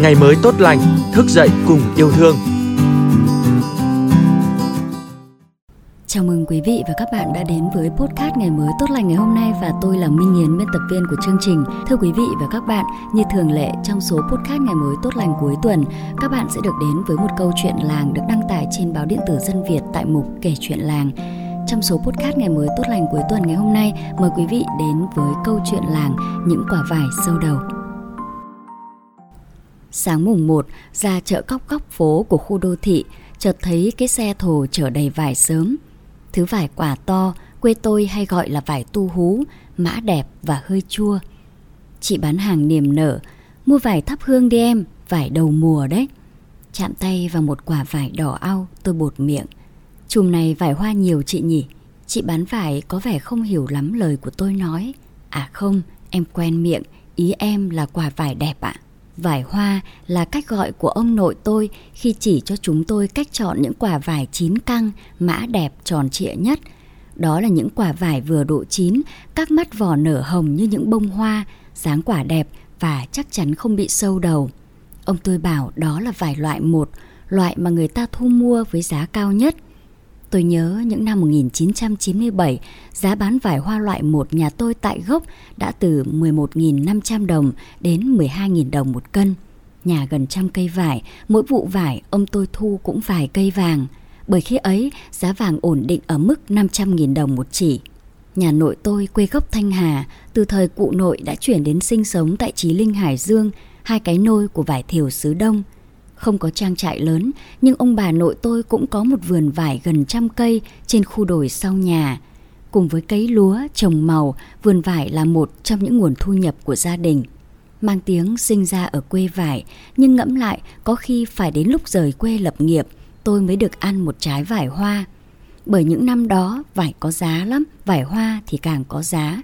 ngày mới tốt lành, thức dậy cùng yêu thương. Chào mừng quý vị và các bạn đã đến với podcast Ngày mới tốt lành ngày hôm nay và tôi là Minh Yến, biên tập viên của chương trình. Thưa quý vị và các bạn, như thường lệ trong số podcast Ngày mới tốt lành cuối tuần, các bạn sẽ được đến với một câu chuyện làng được đăng tải trên báo điện tử Dân Việt tại mục Kể chuyện làng. Trong số podcast Ngày mới tốt lành cuối tuần ngày hôm nay, mời quý vị đến với câu chuyện làng Những quả vải sâu đầu. Sáng mùng 1, ra chợ cóc góc phố của khu đô thị, chợt thấy cái xe thồ chở đầy vải sớm. Thứ vải quả to, quê tôi hay gọi là vải tu hú, mã đẹp và hơi chua. Chị bán hàng niềm nở, mua vải thắp hương đi em, vải đầu mùa đấy. Chạm tay vào một quả vải đỏ au, tôi bột miệng. Chùm này vải hoa nhiều chị nhỉ? Chị bán vải có vẻ không hiểu lắm lời của tôi nói. À không, em quen miệng, ý em là quả vải đẹp ạ. À? Vải hoa là cách gọi của ông nội tôi khi chỉ cho chúng tôi cách chọn những quả vải chín căng, mã đẹp tròn trịa nhất. Đó là những quả vải vừa độ chín, các mắt vỏ nở hồng như những bông hoa, dáng quả đẹp và chắc chắn không bị sâu đầu. Ông tôi bảo đó là vải loại một, loại mà người ta thu mua với giá cao nhất. Tôi nhớ những năm 1997, giá bán vải hoa loại một nhà tôi tại gốc đã từ 11.500 đồng đến 12.000 đồng một cân. Nhà gần trăm cây vải, mỗi vụ vải ông tôi thu cũng vài cây vàng. Bởi khi ấy, giá vàng ổn định ở mức 500.000 đồng một chỉ. Nhà nội tôi quê gốc Thanh Hà, từ thời cụ nội đã chuyển đến sinh sống tại Chí Linh Hải Dương, hai cái nôi của vải thiều xứ Đông – không có trang trại lớn, nhưng ông bà nội tôi cũng có một vườn vải gần trăm cây trên khu đồi sau nhà. Cùng với cấy lúa, trồng màu, vườn vải là một trong những nguồn thu nhập của gia đình. Mang tiếng sinh ra ở quê vải, nhưng ngẫm lại có khi phải đến lúc rời quê lập nghiệp, tôi mới được ăn một trái vải hoa. Bởi những năm đó vải có giá lắm, vải hoa thì càng có giá.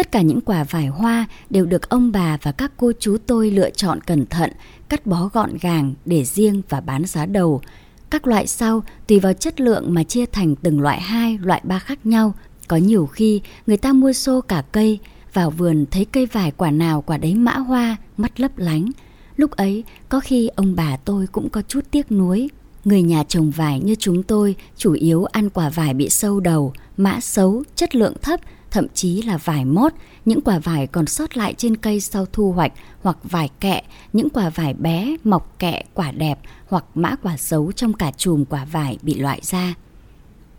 Tất cả những quả vải hoa đều được ông bà và các cô chú tôi lựa chọn cẩn thận, cắt bó gọn gàng để riêng và bán giá đầu. Các loại sau tùy vào chất lượng mà chia thành từng loại hai, loại ba khác nhau. Có nhiều khi người ta mua xô cả cây, vào vườn thấy cây vải quả nào quả đấy mã hoa, mắt lấp lánh. Lúc ấy có khi ông bà tôi cũng có chút tiếc nuối. Người nhà trồng vải như chúng tôi chủ yếu ăn quả vải bị sâu đầu, mã xấu, chất lượng thấp thậm chí là vải mốt, những quả vải còn sót lại trên cây sau thu hoạch hoặc vải kẹ, những quả vải bé, mọc kẹ, quả đẹp hoặc mã quả xấu trong cả chùm quả vải bị loại ra.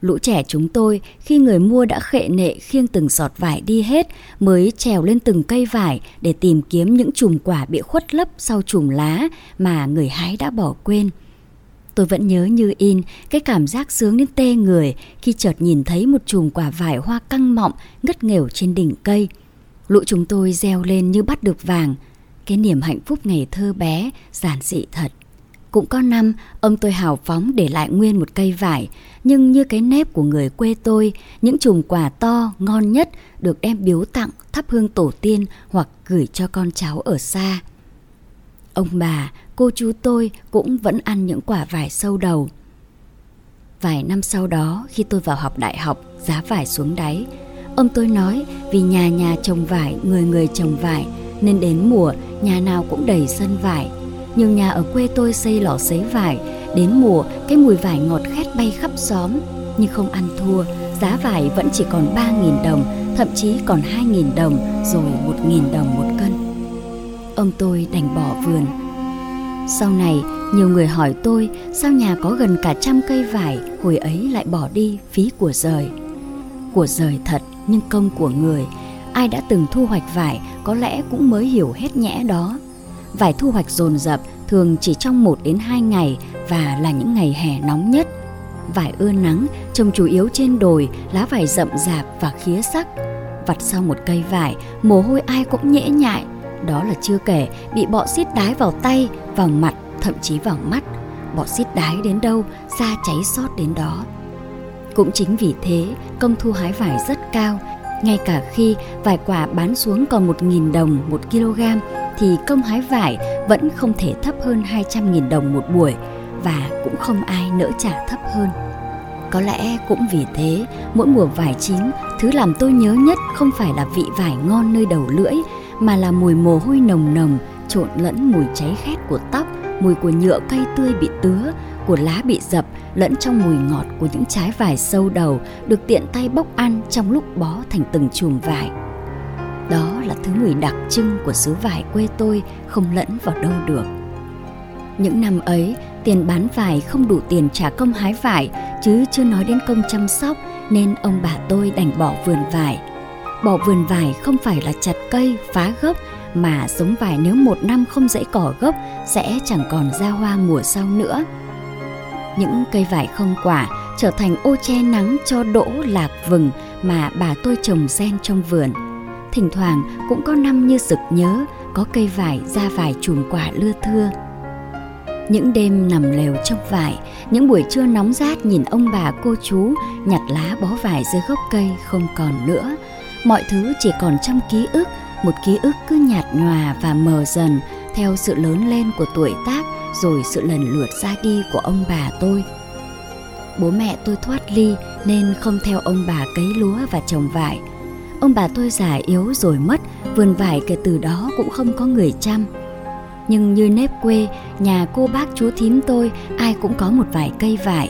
Lũ trẻ chúng tôi khi người mua đã khệ nệ khiêng từng sọt vải đi hết mới trèo lên từng cây vải để tìm kiếm những chùm quả bị khuất lấp sau chùm lá mà người hái đã bỏ quên. Tôi vẫn nhớ như in cái cảm giác sướng đến tê người khi chợt nhìn thấy một chùm quả vải hoa căng mọng ngất nghèo trên đỉnh cây. Lũ chúng tôi reo lên như bắt được vàng. Cái niềm hạnh phúc ngày thơ bé, giản dị thật. Cũng có năm, ông tôi hào phóng để lại nguyên một cây vải, nhưng như cái nếp của người quê tôi, những chùm quả to, ngon nhất được đem biếu tặng, thắp hương tổ tiên hoặc gửi cho con cháu ở xa. Ông bà, cô chú tôi cũng vẫn ăn những quả vải sâu đầu. Vài năm sau đó, khi tôi vào học đại học, giá vải xuống đáy. Ông tôi nói vì nhà nhà trồng vải, người người trồng vải, nên đến mùa nhà nào cũng đầy sân vải. Nhiều nhà ở quê tôi xây lò sấy vải, đến mùa cái mùi vải ngọt khét bay khắp xóm. Nhưng không ăn thua, giá vải vẫn chỉ còn 3.000 đồng, thậm chí còn 2.000 đồng, rồi 1.000 đồng một cân. Ông tôi đành bỏ vườn, sau này, nhiều người hỏi tôi sao nhà có gần cả trăm cây vải hồi ấy lại bỏ đi phí của rời. Của rời thật nhưng công của người, ai đã từng thu hoạch vải có lẽ cũng mới hiểu hết nhẽ đó. Vải thu hoạch dồn dập thường chỉ trong 1 đến 2 ngày và là những ngày hè nóng nhất. Vải ưa nắng trồng chủ yếu trên đồi, lá vải rậm rạp và khía sắc. Vặt sau một cây vải, mồ hôi ai cũng nhễ nhại, đó là chưa kể bị bọ xít đái vào tay, vào mặt, thậm chí vào mắt. Bọ xít đái đến đâu, da cháy sót đến đó. Cũng chính vì thế, công thu hái vải rất cao. Ngay cả khi vải quả bán xuống còn 1.000 đồng một kg thì công hái vải vẫn không thể thấp hơn 200.000 đồng một buổi và cũng không ai nỡ trả thấp hơn. Có lẽ cũng vì thế, mỗi mùa vải chín, thứ làm tôi nhớ nhất không phải là vị vải ngon nơi đầu lưỡi mà là mùi mồ hôi nồng nồng trộn lẫn mùi cháy khét của tóc, mùi của nhựa cây tươi bị tứa, của lá bị dập lẫn trong mùi ngọt của những trái vải sâu đầu được tiện tay bốc ăn trong lúc bó thành từng chùm vải. Đó là thứ mùi đặc trưng của xứ vải quê tôi không lẫn vào đâu được. Những năm ấy, tiền bán vải không đủ tiền trả công hái vải chứ chưa nói đến công chăm sóc nên ông bà tôi đành bỏ vườn vải. Bỏ vườn vải không phải là chặt cây, phá gốc mà giống vải nếu một năm không dãy cỏ gốc sẽ chẳng còn ra hoa mùa sau nữa. Những cây vải không quả trở thành ô che nắng cho đỗ lạc vừng mà bà tôi trồng sen trong vườn. Thỉnh thoảng cũng có năm như sực nhớ có cây vải ra vài chùm quả lưa thưa. Những đêm nằm lều trong vải, những buổi trưa nóng rát nhìn ông bà cô chú nhặt lá bó vải dưới gốc cây không còn nữa. Mọi thứ chỉ còn trong ký ức, một ký ức cứ nhạt nhòa và mờ dần theo sự lớn lên của tuổi tác rồi sự lần lượt ra đi của ông bà tôi. Bố mẹ tôi thoát ly nên không theo ông bà cấy lúa và trồng vải. Ông bà tôi già yếu rồi mất, vườn vải kể từ đó cũng không có người chăm. Nhưng như nếp quê, nhà cô bác chú thím tôi ai cũng có một vài cây vải.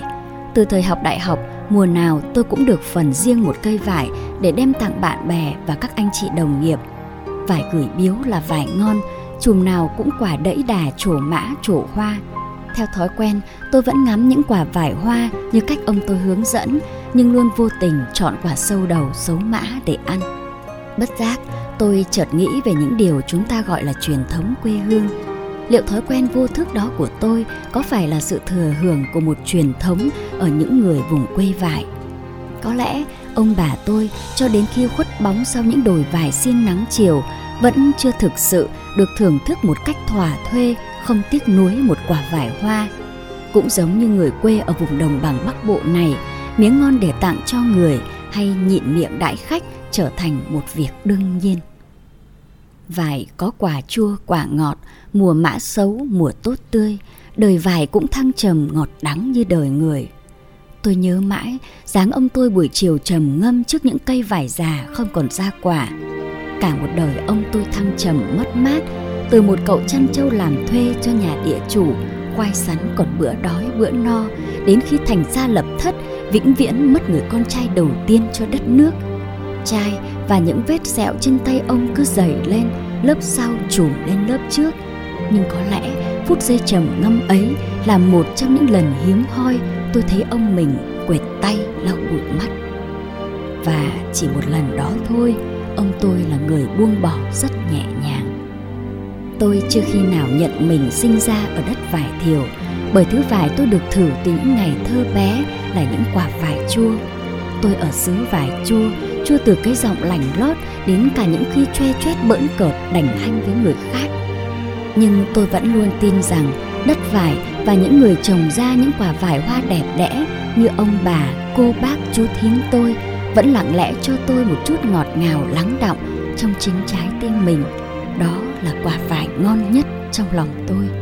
Từ thời học đại học, mùa nào tôi cũng được phần riêng một cây vải để đem tặng bạn bè và các anh chị đồng nghiệp. Vải gửi biếu là vải ngon, chùm nào cũng quả đẫy đà trổ mã trổ hoa. Theo thói quen, tôi vẫn ngắm những quả vải hoa như cách ông tôi hướng dẫn, nhưng luôn vô tình chọn quả sâu đầu xấu mã để ăn. Bất giác, tôi chợt nghĩ về những điều chúng ta gọi là truyền thống quê hương. Liệu thói quen vô thức đó của tôi có phải là sự thừa hưởng của một truyền thống ở những người vùng quê vải? Có lẽ ông bà tôi cho đến khi khuất bóng sau những đồi vải xiên nắng chiều vẫn chưa thực sự được thưởng thức một cách thỏa thuê, không tiếc nuối một quả vải hoa cũng giống như người quê ở vùng đồng bằng bắc bộ này, miếng ngon để tặng cho người hay nhịn miệng đãi khách trở thành một việc đương nhiên vải có quả chua, quả ngọt, mùa mã xấu mùa tốt tươi, đời vải cũng thăng trầm, ngọt đắng như đời người. Tôi nhớ mãi, dáng ông tôi buổi chiều trầm ngâm trước những cây vải già không còn ra quả. Cả một đời ông tôi thăng trầm, mất mát, từ một cậu chăn trâu làm thuê cho nhà địa chủ, khoai sắn còn bữa đói, bữa no. Đến khi thành gia lập thất, vĩnh viễn mất người con trai đầu tiên cho đất nước trai và những vết sẹo trên tay ông cứ dày lên, lớp sau trùm lên lớp trước. Nhưng có lẽ phút giây trầm ngâm ấy là một trong những lần hiếm hoi tôi thấy ông mình quệt tay lau bụi mắt. Và chỉ một lần đó thôi, ông tôi là người buông bỏ rất nhẹ nhàng. Tôi chưa khi nào nhận mình sinh ra ở đất vải thiều, bởi thứ vải tôi được thử từ những ngày thơ bé là những quả vải chua. Tôi ở xứ vải chua chua từ cái giọng lành lót đến cả những khi choe choét bỡn cợt đành hanh với người khác. Nhưng tôi vẫn luôn tin rằng đất vải và những người trồng ra những quả vải hoa đẹp đẽ như ông bà, cô bác, chú thím tôi vẫn lặng lẽ cho tôi một chút ngọt ngào lắng động trong chính trái tim mình. Đó là quả vải ngon nhất trong lòng tôi.